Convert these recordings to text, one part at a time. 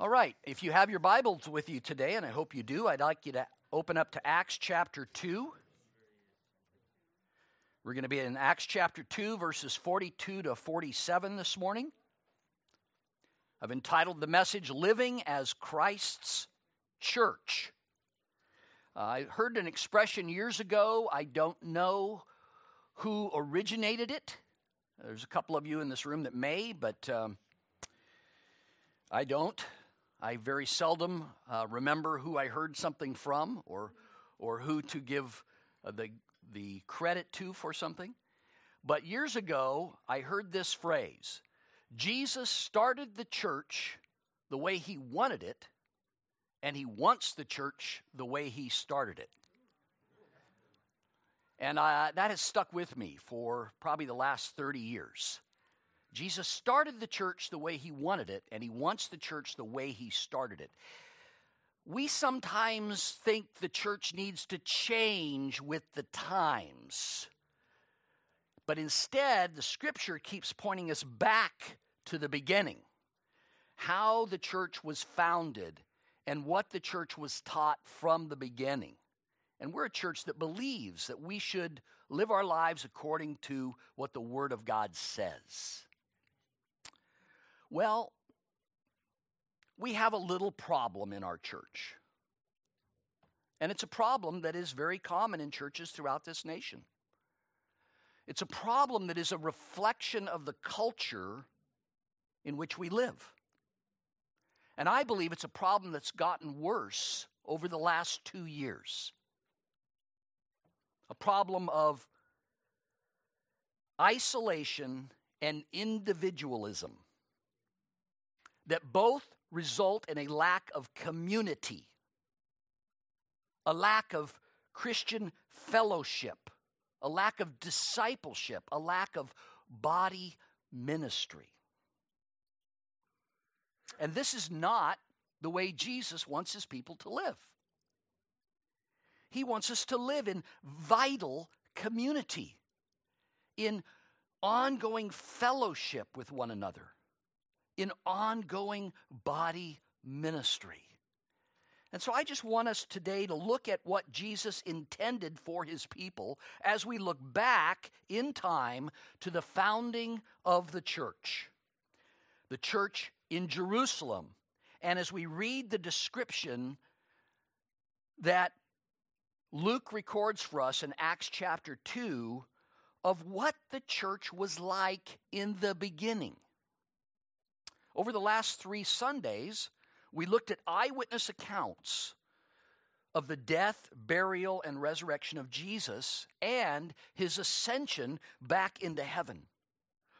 All right, if you have your Bibles with you today, and I hope you do, I'd like you to open up to Acts chapter 2. We're going to be in Acts chapter 2, verses 42 to 47 this morning. I've entitled the message Living as Christ's Church. Uh, I heard an expression years ago. I don't know who originated it. There's a couple of you in this room that may, but um, I don't. I very seldom uh, remember who I heard something from or, or who to give uh, the, the credit to for something. But years ago, I heard this phrase Jesus started the church the way he wanted it, and he wants the church the way he started it. And uh, that has stuck with me for probably the last 30 years. Jesus started the church the way he wanted it, and he wants the church the way he started it. We sometimes think the church needs to change with the times. But instead, the scripture keeps pointing us back to the beginning how the church was founded and what the church was taught from the beginning. And we're a church that believes that we should live our lives according to what the Word of God says. Well, we have a little problem in our church. And it's a problem that is very common in churches throughout this nation. It's a problem that is a reflection of the culture in which we live. And I believe it's a problem that's gotten worse over the last two years. A problem of isolation and individualism that both result in a lack of community, a lack of Christian fellowship, a lack of discipleship, a lack of body ministry. And this is not the way Jesus wants his people to live. He wants us to live in vital community, in ongoing fellowship with one another in ongoing body ministry. And so I just want us today to look at what Jesus intended for his people as we look back in time to the founding of the church, the church in Jerusalem. And as we read the description that Luke records for us in Acts chapter 2 of what the church was like in the beginning. Over the last three Sundays, we looked at eyewitness accounts of the death, burial, and resurrection of Jesus and his ascension back into heaven,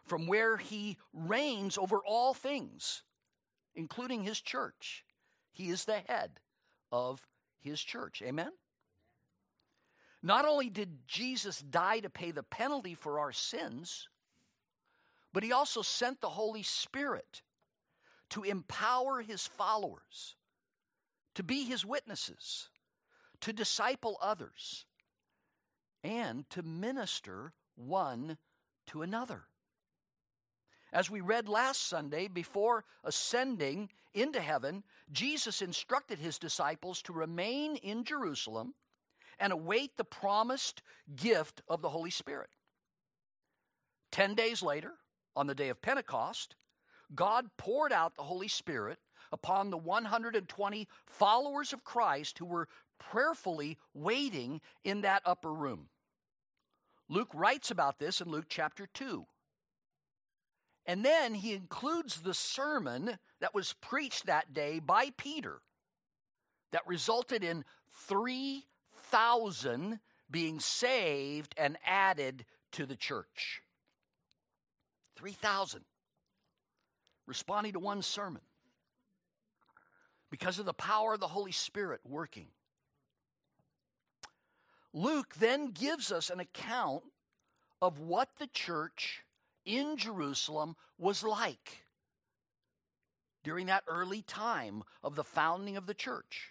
from where he reigns over all things, including his church. He is the head of his church. Amen? Not only did Jesus die to pay the penalty for our sins, but he also sent the Holy Spirit to empower his followers, to be his witnesses, to disciple others, and to minister one to another. As we read last Sunday, before ascending into heaven, Jesus instructed his disciples to remain in Jerusalem and await the promised gift of the Holy Spirit. Ten days later, on the day of Pentecost, God poured out the Holy Spirit upon the 120 followers of Christ who were prayerfully waiting in that upper room. Luke writes about this in Luke chapter 2. And then he includes the sermon that was preached that day by Peter that resulted in 3,000 being saved and added to the church. 3,000 responding to one sermon because of the power of the Holy Spirit working. Luke then gives us an account of what the church in Jerusalem was like during that early time of the founding of the church.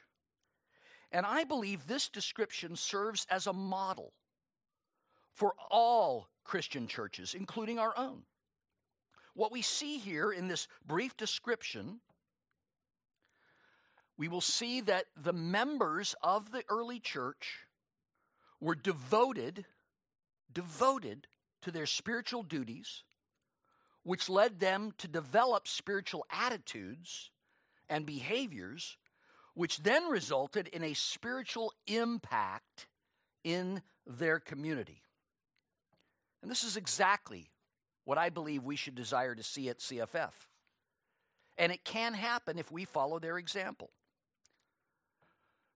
And I believe this description serves as a model for all Christian churches, including our own. What we see here in this brief description we will see that the members of the early church were devoted, devoted to their spiritual duties, which led them to develop spiritual attitudes and behaviors, which then resulted in a spiritual impact in their community. And this is exactly what I believe we should desire to see at CFF. And it can happen if we follow their example.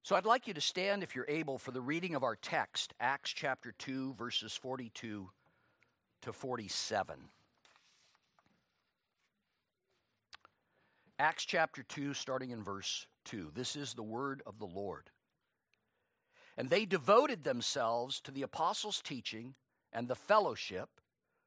So I'd like you to stand, if you're able, for the reading of our text, Acts chapter 2, verses 42 to 47. Acts chapter 2, starting in verse 2. This is the word of the Lord. And they devoted themselves to the apostles' teaching and the fellowship,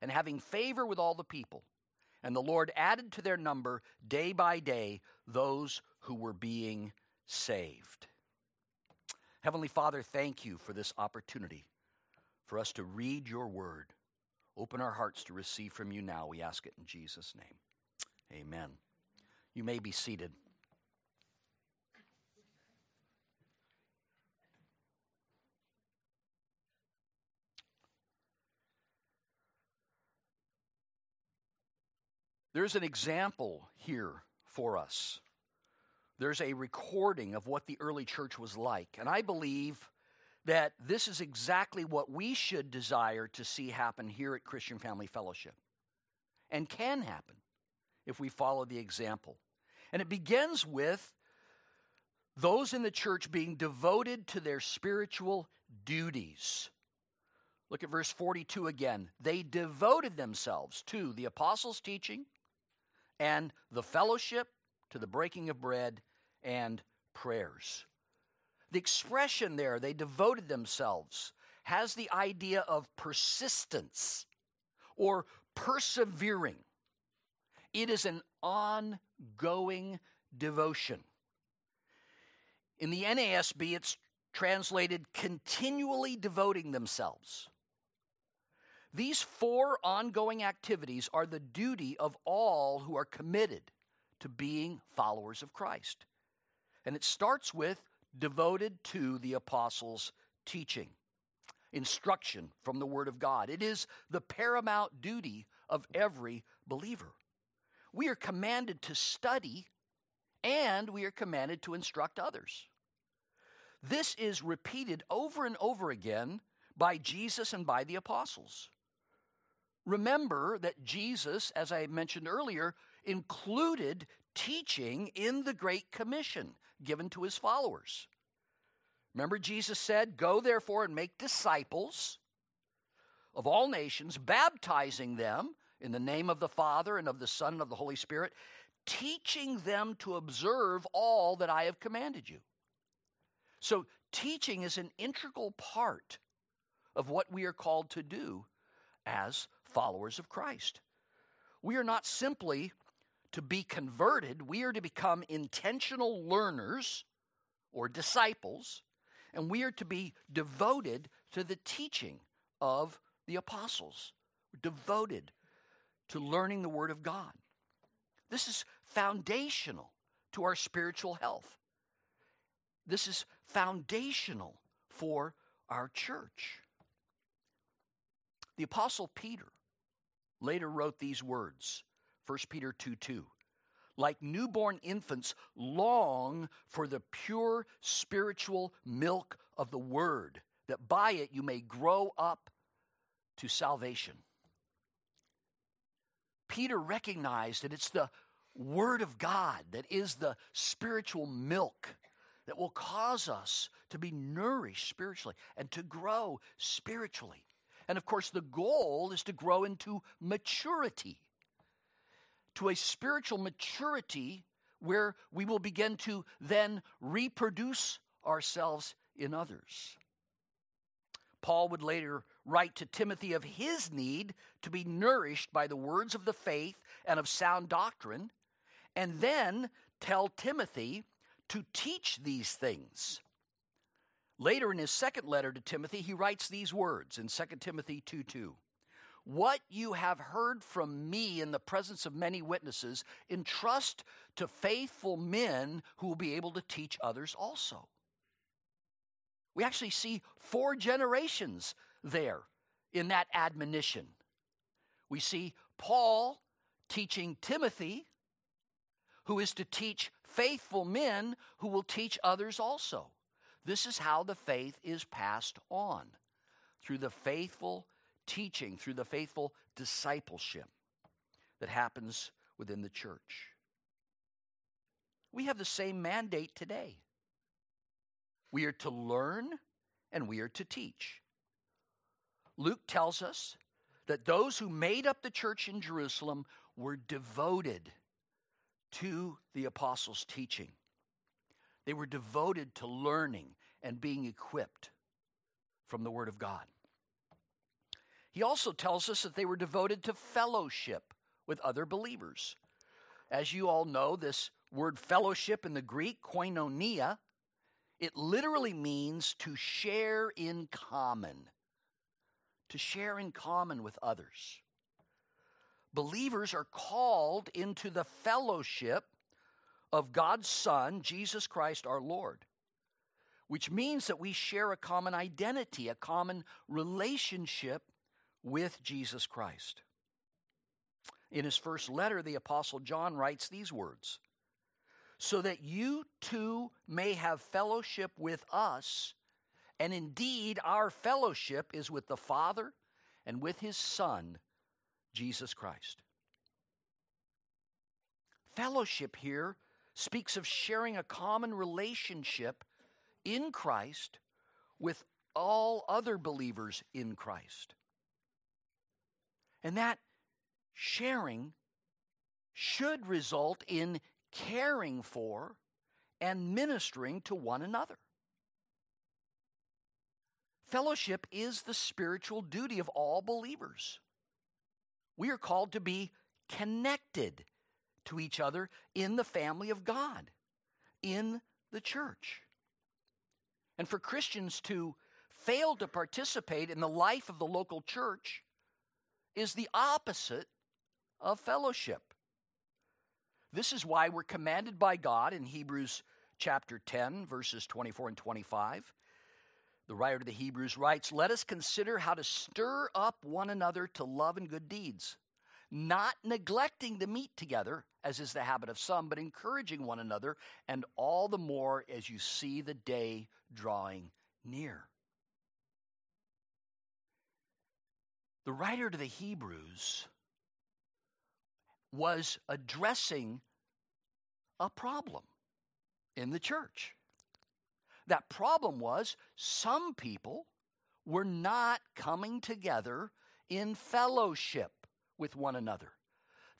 and having favor with all the people. And the Lord added to their number day by day those who were being saved. Heavenly Father, thank you for this opportunity for us to read your word. Open our hearts to receive from you now. We ask it in Jesus' name. Amen. You may be seated. There's an example here for us. There's a recording of what the early church was like. And I believe that this is exactly what we should desire to see happen here at Christian Family Fellowship and can happen if we follow the example. And it begins with those in the church being devoted to their spiritual duties. Look at verse 42 again. They devoted themselves to the apostles' teaching and the fellowship to the breaking of bread and prayers. The expression there, they devoted themselves, has the idea of persistence or persevering. It is an ongoing devotion. In the NASB, it's translated continually devoting themselves. These four ongoing activities are the duty of all who are committed to being followers of Christ. And it starts with devoted to the apostles' teaching, instruction from the Word of God. It is the paramount duty of every believer. We are commanded to study and we are commanded to instruct others. This is repeated over and over again by Jesus and by the apostles. Remember that Jesus, as I mentioned earlier, included teaching in the Great Commission given to his followers. Remember, Jesus said, Go therefore and make disciples of all nations, baptizing them in the name of the Father and of the Son and of the Holy Spirit, teaching them to observe all that I have commanded you. So, teaching is an integral part of what we are called to do as followers of Christ. We are not simply to be converted, we are to become intentional learners or disciples, and we are to be devoted to the teaching of the apostles. Devoted to learning the Word of God. This is foundational to our spiritual health. This is foundational for our church. The Apostle Peter later wrote these words 1 Peter 2 2. Like newborn infants, long for the pure spiritual milk of the word, that by it you may grow up to salvation. Peter recognized that it's the Word of God that is the spiritual milk that will cause us to be nourished spiritually and to grow spiritually. And of course, the goal is to grow into maturity, to a spiritual maturity where we will begin to then reproduce ourselves in others. Paul would later write to Timothy of his need to be nourished by the words of the faith and of sound doctrine, and then tell Timothy to teach these things. Later in his second letter to Timothy, he writes these words in 2 Timothy 2 2. What you have heard from me in the presence of many witnesses, entrust to faithful men who will be able to teach others also. We actually see four generations there in that admonition. We see Paul teaching Timothy, who is to teach faithful men who will teach others also. This is how the faith is passed on through the faithful teaching, through the faithful discipleship that happens within the church. We have the same mandate today. We are to learn and we are to teach. Luke tells us that those who made up the church in Jerusalem were devoted to the apostles' teaching. They were devoted to learning and being equipped from the Word of God. He also tells us that they were devoted to fellowship with other believers. As you all know, this word fellowship in the Greek, koinonia, it literally means to share in common, to share in common with others. Believers are called into the fellowship of God's Son, Jesus Christ our Lord, which means that we share a common identity, a common relationship with Jesus Christ. In his first letter, the Apostle John writes these words so that you too may have fellowship with us. And indeed, our fellowship is with the Father and with his Son, Jesus Christ. Fellowship here speaks of sharing a common relationship in Christ with all other believers in Christ. And that sharing should result in caring for, and ministering to one another. Fellowship is the spiritual duty of all believers. We are called to be connected to each other in the family of God, in the church. And for Christians to fail to participate in the life of the local church is the opposite of fellowship. This is why we're commanded by God in Hebrews chapter 10, verses 24 and 25. The writer of the Hebrews writes, Let us consider how to stir up one another to love and good deeds, not neglecting to meet together, as is the habit of some, but encouraging one another, and all the more as you see the day drawing near. The writer to the Hebrews was addressing a problem in the church. That problem was some people were not coming together in fellowship with one another.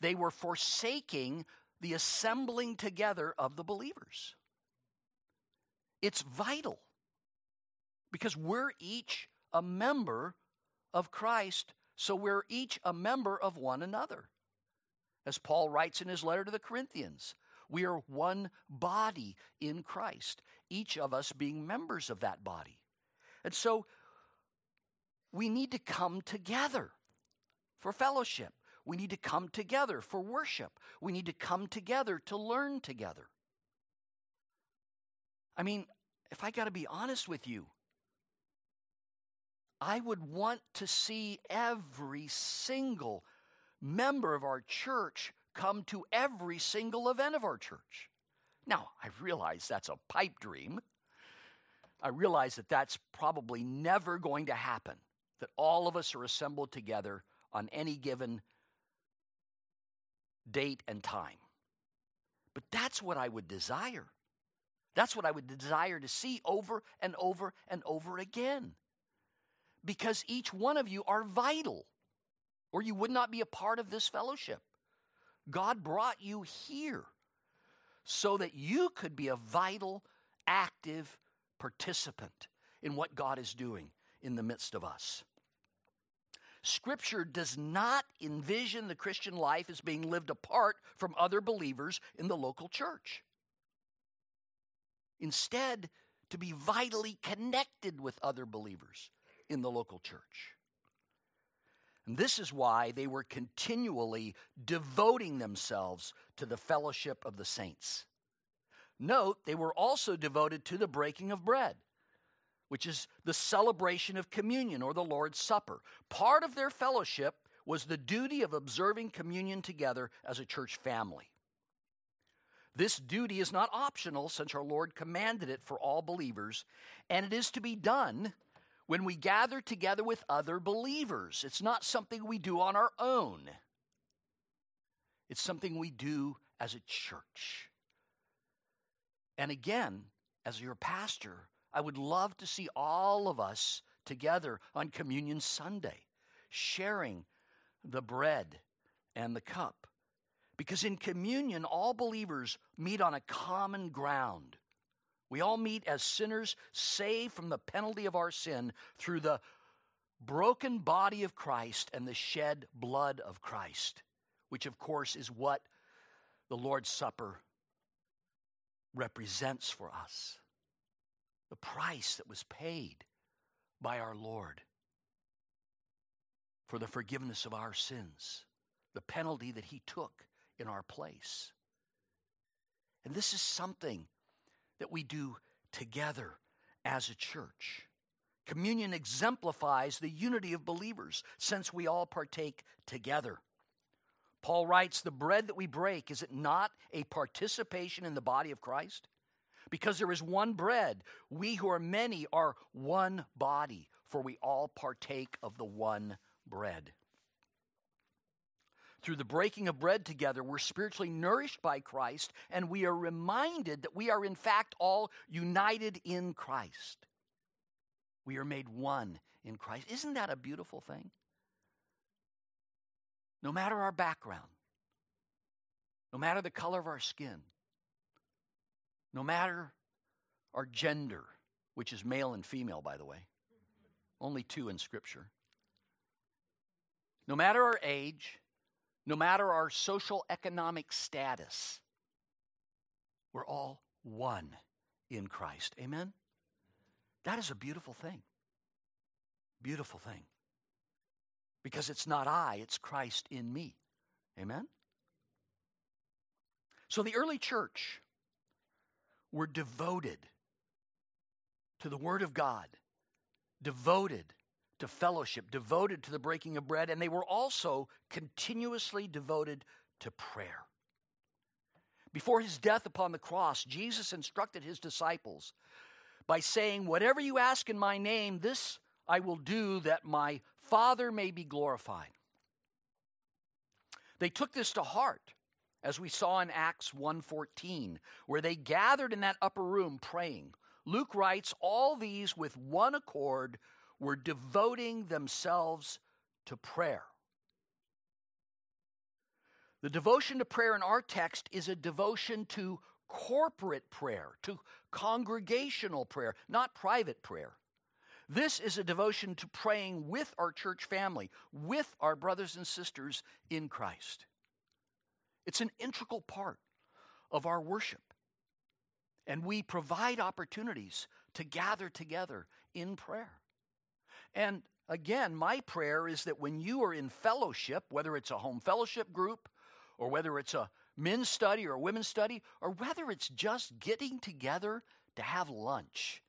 They were forsaking the assembling together of the believers. It's vital because we're each a member of Christ, so we're each a member of one another. As Paul writes in his letter to the Corinthians, we are one body in Christ, each of us being members of that body. And so we need to come together for fellowship. We need to come together for worship. We need to come together to learn together. I mean, if I got to be honest with you, I would want to see every single member of our church come to every single event of our church. Now, I realize that's a pipe dream. I realize that that's probably never going to happen, that all of us are assembled together on any given date and time. But that's what I would desire. That's what I would desire to see over and over and over again. Because each one of you are vital or you would not be a part of this fellowship. God brought you here so that you could be a vital, active participant in what God is doing in the midst of us. Scripture does not envision the Christian life as being lived apart from other believers in the local church. Instead, to be vitally connected with other believers in the local church. And this is why they were continually devoting themselves to the fellowship of the saints. Note, they were also devoted to the breaking of bread, which is the celebration of communion or the Lord's Supper. Part of their fellowship was the duty of observing communion together as a church family. This duty is not optional since our Lord commanded it for all believers, and it is to be done when we gather together with other believers. It's not something we do on our own, it's something we do as a church. And again, as your pastor, I would love to see all of us together on Communion Sunday, sharing the bread and the cup. Because in communion, all believers meet on a common ground. We all meet as sinners saved from the penalty of our sin through the broken body of Christ and the shed blood of Christ, which, of course, is what the Lord's Supper represents for us. The price that was paid by our Lord for the forgiveness of our sins, the penalty that He took in our place. And this is something that we do together as a church. Communion exemplifies the unity of believers since we all partake together. Paul writes, The bread that we break, is it not a participation in the body of Christ? Because there is one bread, we who are many are one body, for we all partake of the one bread. Through the breaking of bread together, we're spiritually nourished by Christ, and we are reminded that we are, in fact, all united in Christ. We are made one in Christ. Isn't that a beautiful thing? No matter our background, no matter the color of our skin, no matter our gender, which is male and female, by the way, only two in Scripture, no matter our age, no matter our social economic status, we're all one in Christ. Amen? That is a beautiful thing. Beautiful thing. Because it's not I, it's Christ in me. Amen? So the early church were devoted to the Word of God, devoted to fellowship, devoted to the breaking of bread, and they were also continuously devoted to prayer. Before his death upon the cross, Jesus instructed his disciples by saying, Whatever you ask in my name, this I will do that my Father may be glorified. They took this to heart, as we saw in Acts 1:14, where they gathered in that upper room praying. Luke writes, All these with one accord were devoting themselves to prayer. The devotion to prayer in our text is a devotion to corporate prayer, to congregational prayer, not private prayer. This is a devotion to praying with our church family, with our brothers and sisters in Christ. It's an integral part of our worship. And we provide opportunities to gather together in prayer. And again, my prayer is that when you are in fellowship, whether it's a home fellowship group or whether it's a men's study or a women's study, or whether it's just getting together to have lunch,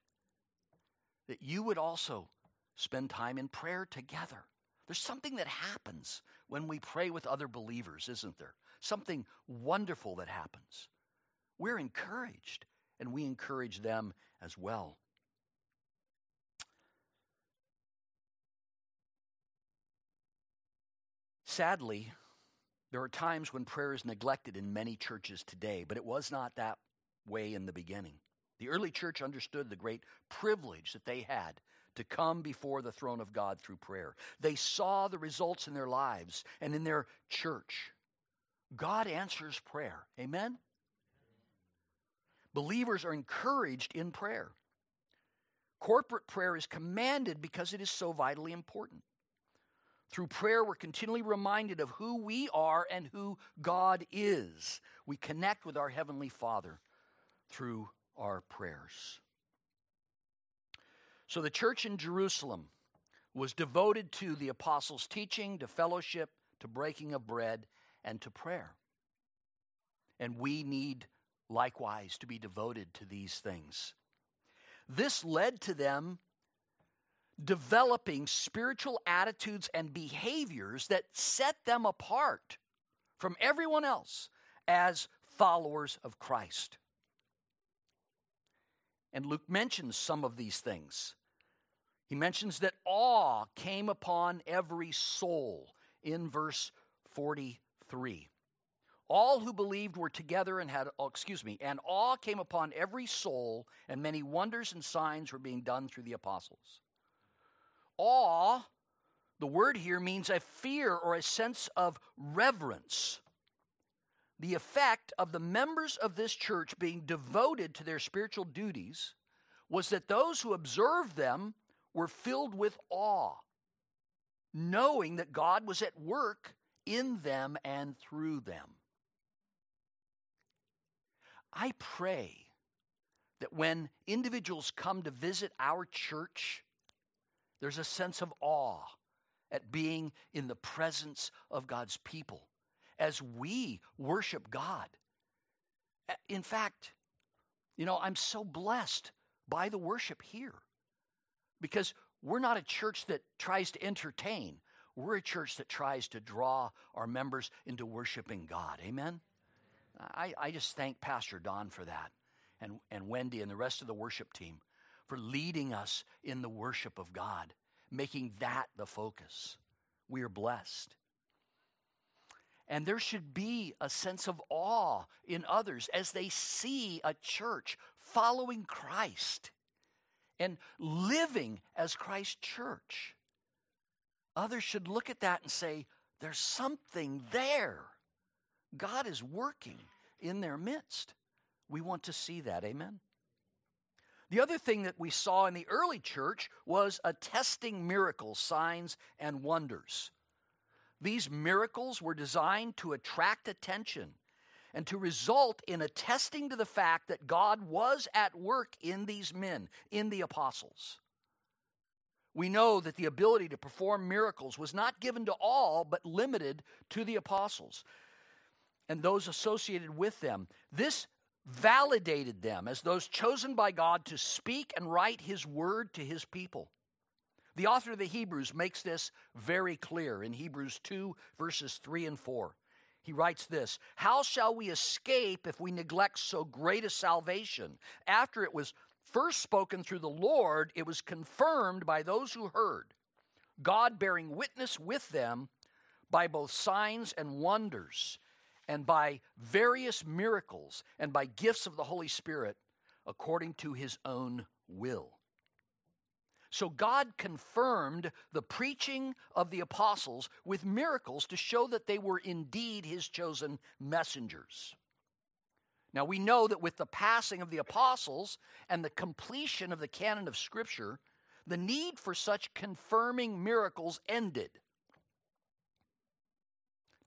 that you would also spend time in prayer together. There's something that happens when we pray with other believers, isn't there? Something wonderful that happens. We're encouraged, and we encourage them as well. Sadly, there are times when prayer is neglected in many churches today, but it was not that way in the beginning. The early church understood the great privilege that they had to come before the throne of God through prayer. They saw the results in their lives and in their church. God answers prayer. Amen? Believers are encouraged in prayer. Corporate prayer is commanded because it is so vitally important. Through prayer, we're continually reminded of who we are and who God is. We connect with our Heavenly Father through our prayers. So the church in Jerusalem was devoted to the apostles' teaching, to fellowship, to breaking of bread, and to prayer. And we need likewise to be devoted to these things. This led to them developing spiritual attitudes and behaviors that set them apart from everyone else as followers of Christ. And Luke mentions some of these things. He mentions that awe came upon every soul in verse 43. All who believed were together and had, oh, excuse me, and awe came upon every soul, and many wonders and signs were being done through the apostles. Awe, the word here means a fear or a sense of reverence. The effect of the members of this church being devoted to their spiritual duties was that those who observed them were filled with awe, knowing that God was at work in them and through them. I pray that when individuals come to visit our church, there's a sense of awe at being in the presence of God's people as we worship God. In fact, you know, I'm so blessed by the worship here because we're not a church that tries to entertain. We're a church that tries to draw our members into worshiping God. Amen? I, I just thank Pastor Don for that and, and Wendy and the rest of the worship team for leading us in the worship of God, making that the focus. We are blessed. And there should be a sense of awe in others as they see a church following Christ and living as Christ's church. Others should look at that and say, there's something there. God is working in their midst. We want to see that. Amen. The other thing that we saw in the early church was attesting miracles, signs, and wonders. These miracles were designed to attract attention and to result in attesting to the fact that God was at work in these men, in the apostles. We know that the ability to perform miracles was not given to all, but limited to the apostles and those associated with them. This validated them as those chosen by God to speak and write His word to His people. The author of the Hebrews makes this very clear in Hebrews 2, verses 3 and 4. He writes this How shall we escape if we neglect so great a salvation? After it was first spoken through the Lord, it was confirmed by those who heard, God bearing witness with them by both signs and wonders, and by various miracles, and by gifts of the Holy Spirit, according to his own will. So God confirmed the preaching of the apostles with miracles to show that they were indeed his chosen messengers. Now we know that with the passing of the apostles and the completion of the canon of Scripture, the need for such confirming miracles ended.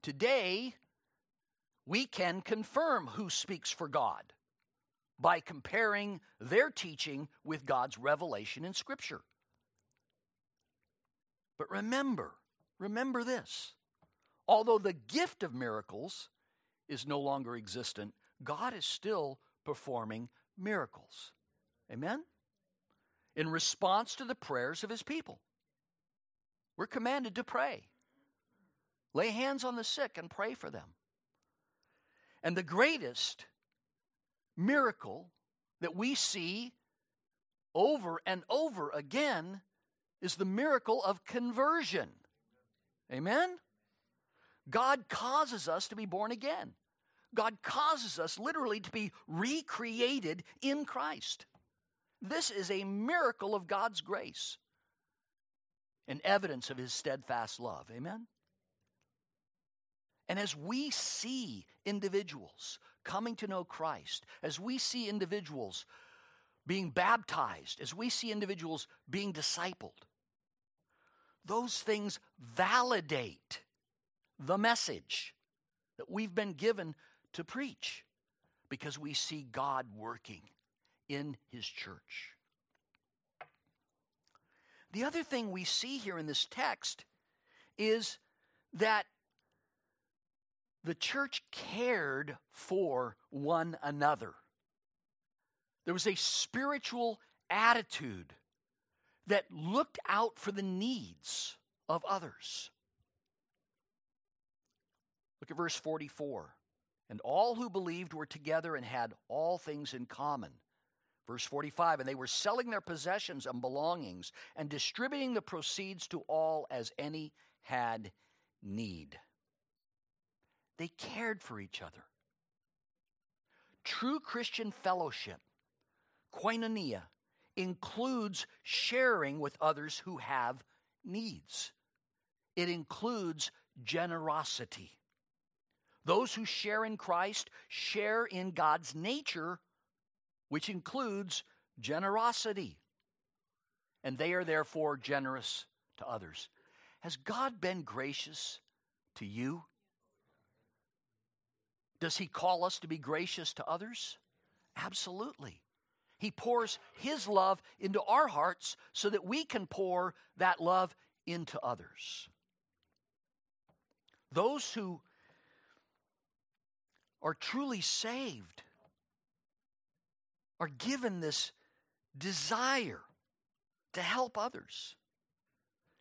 Today, we can confirm who speaks for God by comparing their teaching with God's revelation in Scripture. But remember, remember this. Although the gift of miracles is no longer existent, God is still performing miracles. Amen? In response to the prayers of his people. We're commanded to pray. Lay hands on the sick and pray for them. And the greatest miracle that we see over and over again is the miracle of conversion. Amen? God causes us to be born again. God causes us literally to be recreated in Christ. This is a miracle of God's grace and evidence of his steadfast love. Amen? And as we see individuals coming to know Christ, as we see individuals being baptized, as we see individuals being discipled, those things validate the message that we've been given to preach because we see God working in His church. The other thing we see here in this text is that the church cared for one another. There was a spiritual attitude that looked out for the needs of others. Look at verse 44. And all who believed were together and had all things in common. Verse 45 And they were selling their possessions and belongings and distributing the proceeds to all as any had need. They cared for each other. True Christian fellowship, koinonia, includes sharing with others who have needs. It includes generosity. Those who share in Christ share in God's nature, which includes generosity. And they are therefore generous to others. Has God been gracious to you? Does He call us to be gracious to others? Absolutely. He pours His love into our hearts so that we can pour that love into others. Those who are truly saved are given this desire to help others.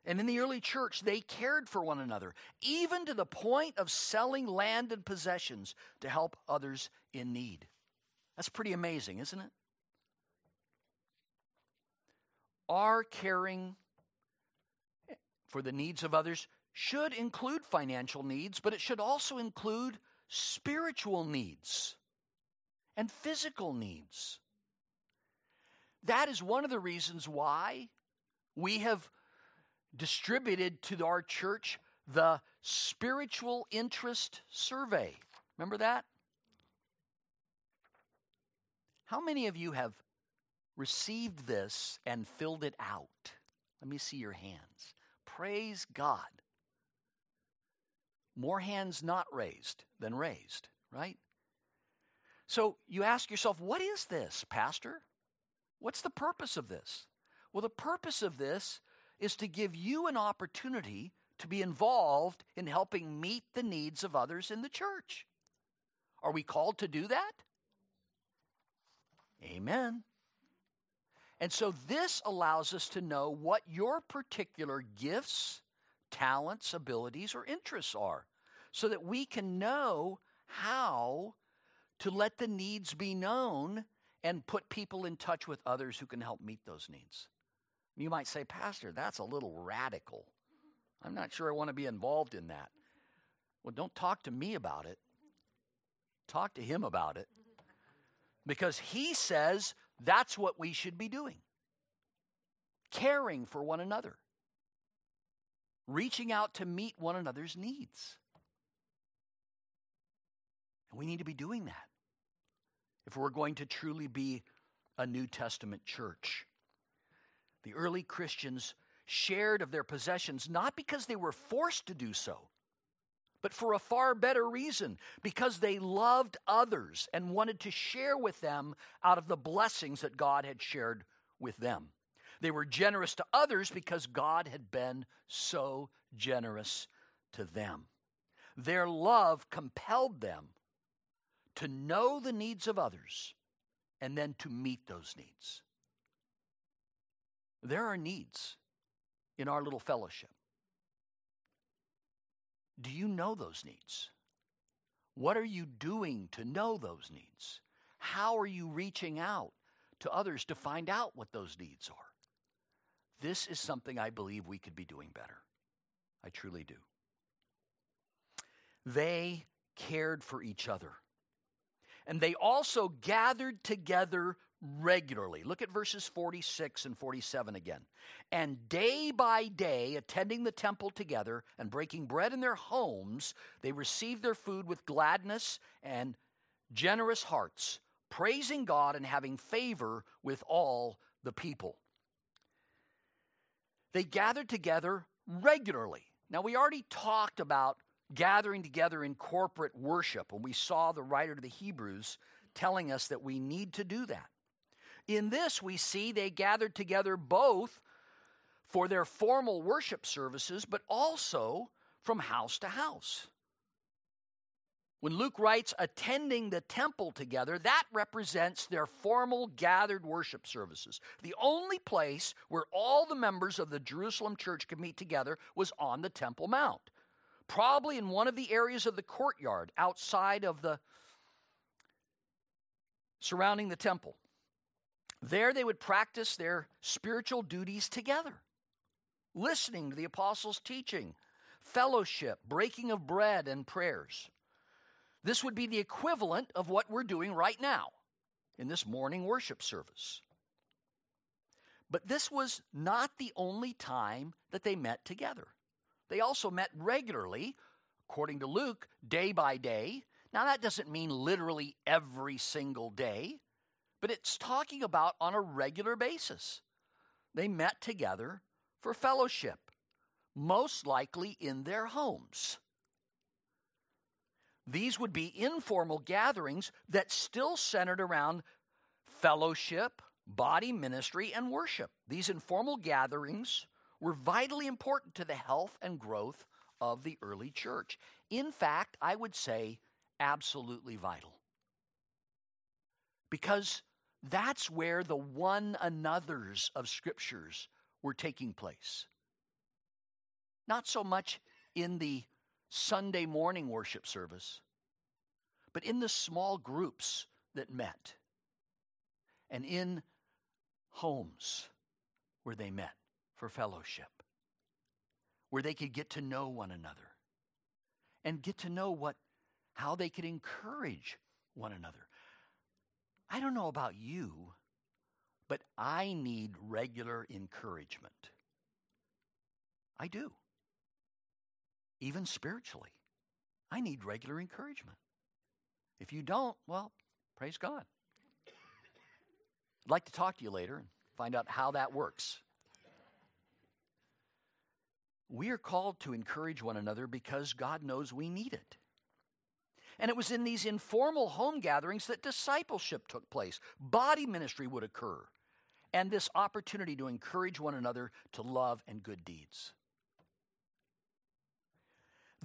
And in the early church, they cared for one another, even to the point of selling land and possessions to help others in need. That's pretty amazing, isn't it? our caring for the needs of others should include financial needs, but it should also include spiritual needs and physical needs. That is one of the reasons why we have distributed to our church the Spiritual Interest Survey. Remember that? How many of you have received this and filled it out? Let me see your hands. Praise God. More hands not raised than raised, right? So you ask yourself, what is this, Pastor? What's the purpose of this? Well, the purpose of this is to give you an opportunity to be involved in helping meet the needs of others in the church. Are we called to do that? Amen. And so this allows us to know what your particular gifts, talents, abilities, or interests are so that we can know how to let the needs be known and put people in touch with others who can help meet those needs. You might say, Pastor, that's a little radical. I'm not sure I want to be involved in that. Well, don't talk to me about it. Talk to him about it. Because he says that's what we should be doing caring for one another, reaching out to meet one another's needs. And we need to be doing that if we're going to truly be a New Testament church. The early Christians shared of their possessions not because they were forced to do so, but for a far better reason because they loved others and wanted to share with them out of the blessings that God had shared with them. They were generous to others because God had been so generous to them. Their love compelled them to know the needs of others and then to meet those needs. There are needs in our little fellowship. Do you know those needs? What are you doing to know those needs? How are you reaching out to others to find out what those needs are? This is something I believe we could be doing better. I truly do. They cared for each other. And they also gathered together regularly. Look at verses 46 and 47 again. And day by day, attending the temple together and breaking bread in their homes, they received their food with gladness and generous hearts, praising God and having favor with all the people. They gathered together regularly. Now, we already talked about gathering together in corporate worship And we saw the writer to the Hebrews telling us that we need to do that. In this, we see they gathered together both for their formal worship services, but also from house to house. When Luke writes attending the temple together, that represents their formal gathered worship services. The only place where all the members of the Jerusalem church could meet together was on the Temple Mount, probably in one of the areas of the courtyard outside of the surrounding the temple. There they would practice their spiritual duties together, listening to the apostles' teaching, fellowship, breaking of bread, and prayers. This would be the equivalent of what we're doing right now in this morning worship service. But this was not the only time that they met together. They also met regularly, according to Luke, day by day. Now, that doesn't mean literally every single day, but it's talking about on a regular basis. They met together for fellowship, most likely in their homes. These would be informal gatherings that still centered around fellowship, body ministry, and worship. These informal gatherings were vitally important to the health and growth of the early church. In fact, I would say absolutely vital. Because that's where the one another's of scriptures were taking place. Not so much in the Sunday morning worship service, but in the small groups that met and in homes where they met for fellowship, where they could get to know one another and get to know what how they could encourage one another. I don't know about you, but I need regular encouragement. I do even spiritually. I need regular encouragement. If you don't, well, praise God. I'd like to talk to you later and find out how that works. We are called to encourage one another because God knows we need it. And it was in these informal home gatherings that discipleship took place, body ministry would occur, and this opportunity to encourage one another to love and good deeds.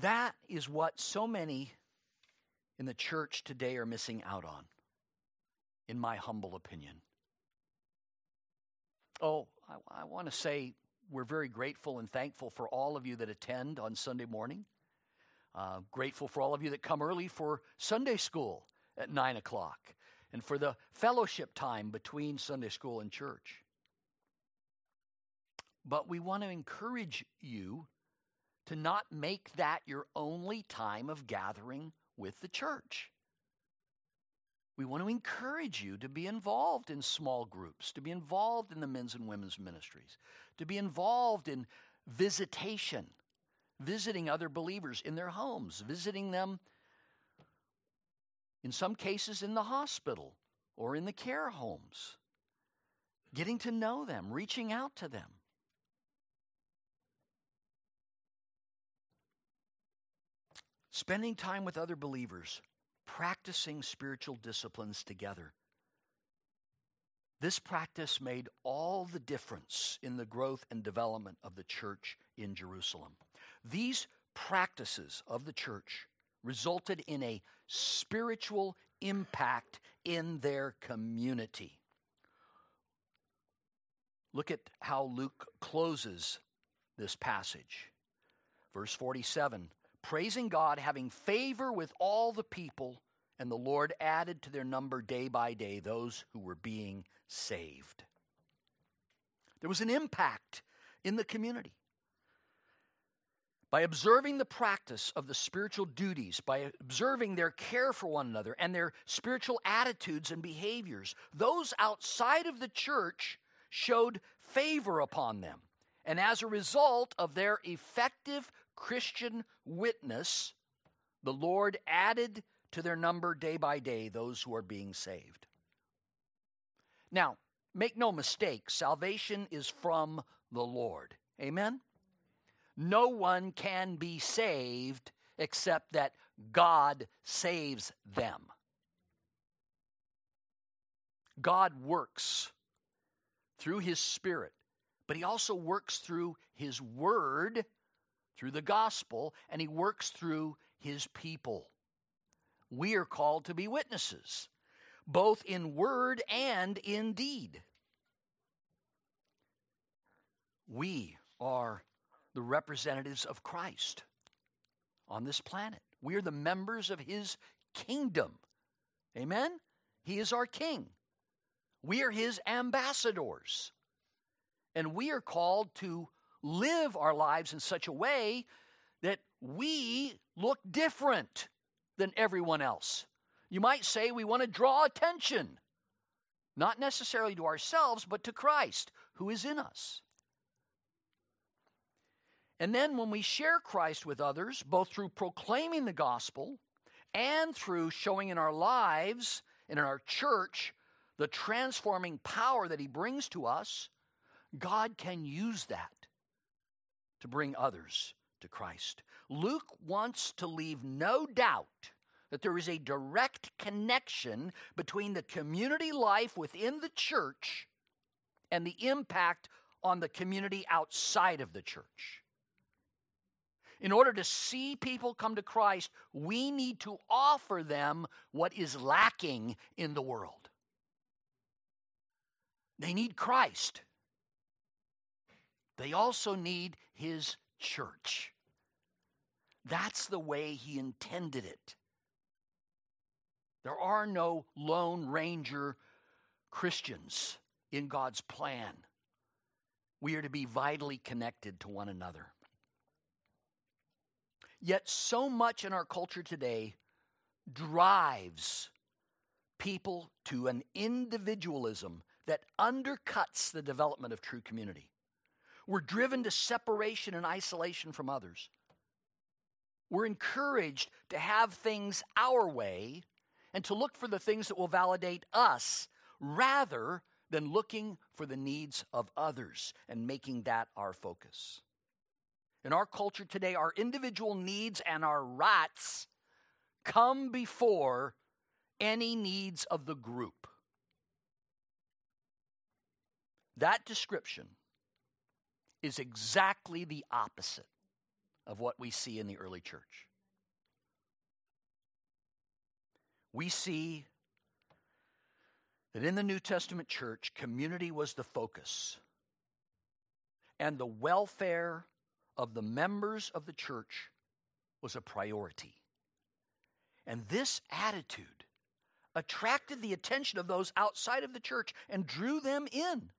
That is what so many in the church today are missing out on, in my humble opinion. Oh, I, I want to say we're very grateful and thankful for all of you that attend on Sunday morning. Uh, grateful for all of you that come early for Sunday school at 9 o'clock and for the fellowship time between Sunday school and church. But we want to encourage you to not make that your only time of gathering with the church. We want to encourage you to be involved in small groups, to be involved in the men's and women's ministries, to be involved in visitation, visiting other believers in their homes, visiting them in some cases in the hospital or in the care homes, getting to know them, reaching out to them. Spending time with other believers, practicing spiritual disciplines together. This practice made all the difference in the growth and development of the church in Jerusalem. These practices of the church resulted in a spiritual impact in their community. Look at how Luke closes this passage. Verse 47 praising God, having favor with all the people, and the Lord added to their number day by day those who were being saved. There was an impact in the community. by observing the practice of the spiritual duties, by observing their care for one another and their spiritual attitudes and behaviors, those outside of the church showed favor upon them. And as a result of their effective Christian witness, the Lord added to their number day by day those who are being saved. Now, make no mistake, salvation is from the Lord. Amen? No one can be saved except that God saves them. God works through His Spirit, but He also works through His Word, through the gospel, and He works through His people. We are called to be witnesses, both in word and in deed. We are the representatives of Christ on this planet. We are the members of His kingdom. Amen? He is our king. We are His ambassadors. And we are called to live our lives in such a way that we look different than everyone else. You might say we want to draw attention, not necessarily to ourselves, but to Christ who is in us. And then when we share Christ with others, both through proclaiming the gospel and through showing in our lives and in our church the transforming power that He brings to us, God can use that to bring others to Christ. Luke wants to leave no doubt that there is a direct connection between the community life within the church and the impact on the community outside of the church. In order to see people come to Christ, we need to offer them what is lacking in the world. They need Christ. They also need His church. That's the way He intended it. There are no Lone Ranger Christians in God's plan. We are to be vitally connected to one another. Yet, so much in our culture today drives people to an individualism that undercuts the development of true community. We're driven to separation and isolation from others. We're encouraged to have things our way and to look for the things that will validate us rather than looking for the needs of others and making that our focus. In our culture today, our individual needs and our rights come before any needs of the group. That description is exactly the opposite of what we see in the early church. We see that in the New Testament church, community was the focus, and the welfare of the members of the church was a priority. And this attitude attracted the attention of those outside of the church and drew them in.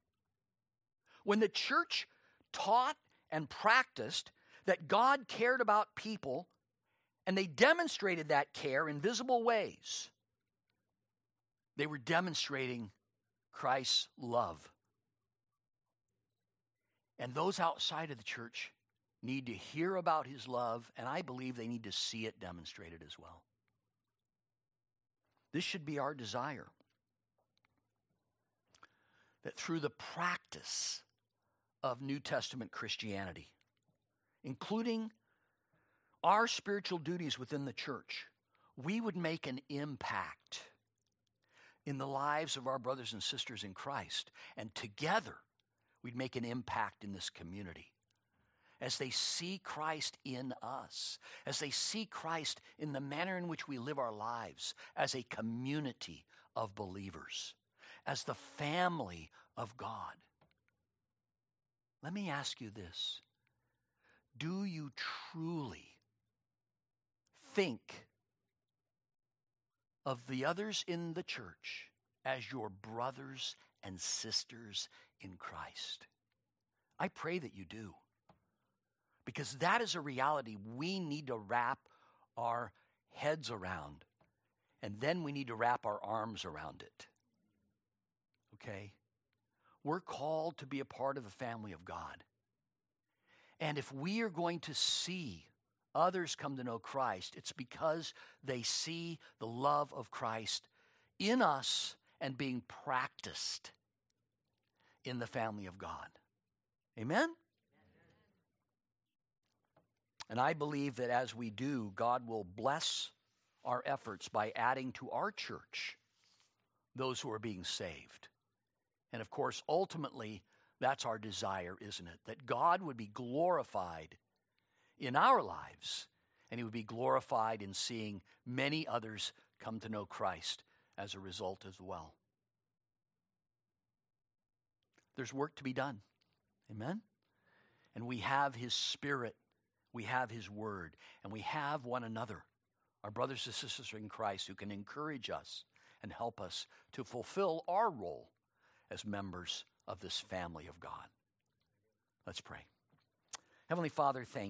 When the church taught and practiced that God cared about people and they demonstrated that care in visible ways, they were demonstrating Christ's love. And those outside of the church need to hear about his love, and I believe they need to see it demonstrated as well. This should be our desire that through the practice of New Testament Christianity, including our spiritual duties within the church, we would make an impact in the lives of our brothers and sisters in Christ. And together, we'd make an impact in this community as they see Christ in us, as they see Christ in the manner in which we live our lives as a community of believers, as the family of God. Let me ask you this Do you truly think of the others in the church as your brothers and sisters in Christ? I pray that you do. Because that is a reality we need to wrap our heads around. And then we need to wrap our arms around it. Okay? We're called to be a part of the family of God. And if we are going to see others come to know Christ, it's because they see the love of Christ in us and being practiced in the family of God. Amen? And I believe that as we do, God will bless our efforts by adding to our church those who are being saved. And of course, ultimately, that's our desire, isn't it? That God would be glorified in our lives, and He would be glorified in seeing many others come to know Christ as a result as well. There's work to be done. Amen? And we have His Spirit, we have His Word, and we have one another, our brothers and sisters in Christ, who can encourage us and help us to fulfill our role as members of this family of God. Let's pray. Heavenly Father, thank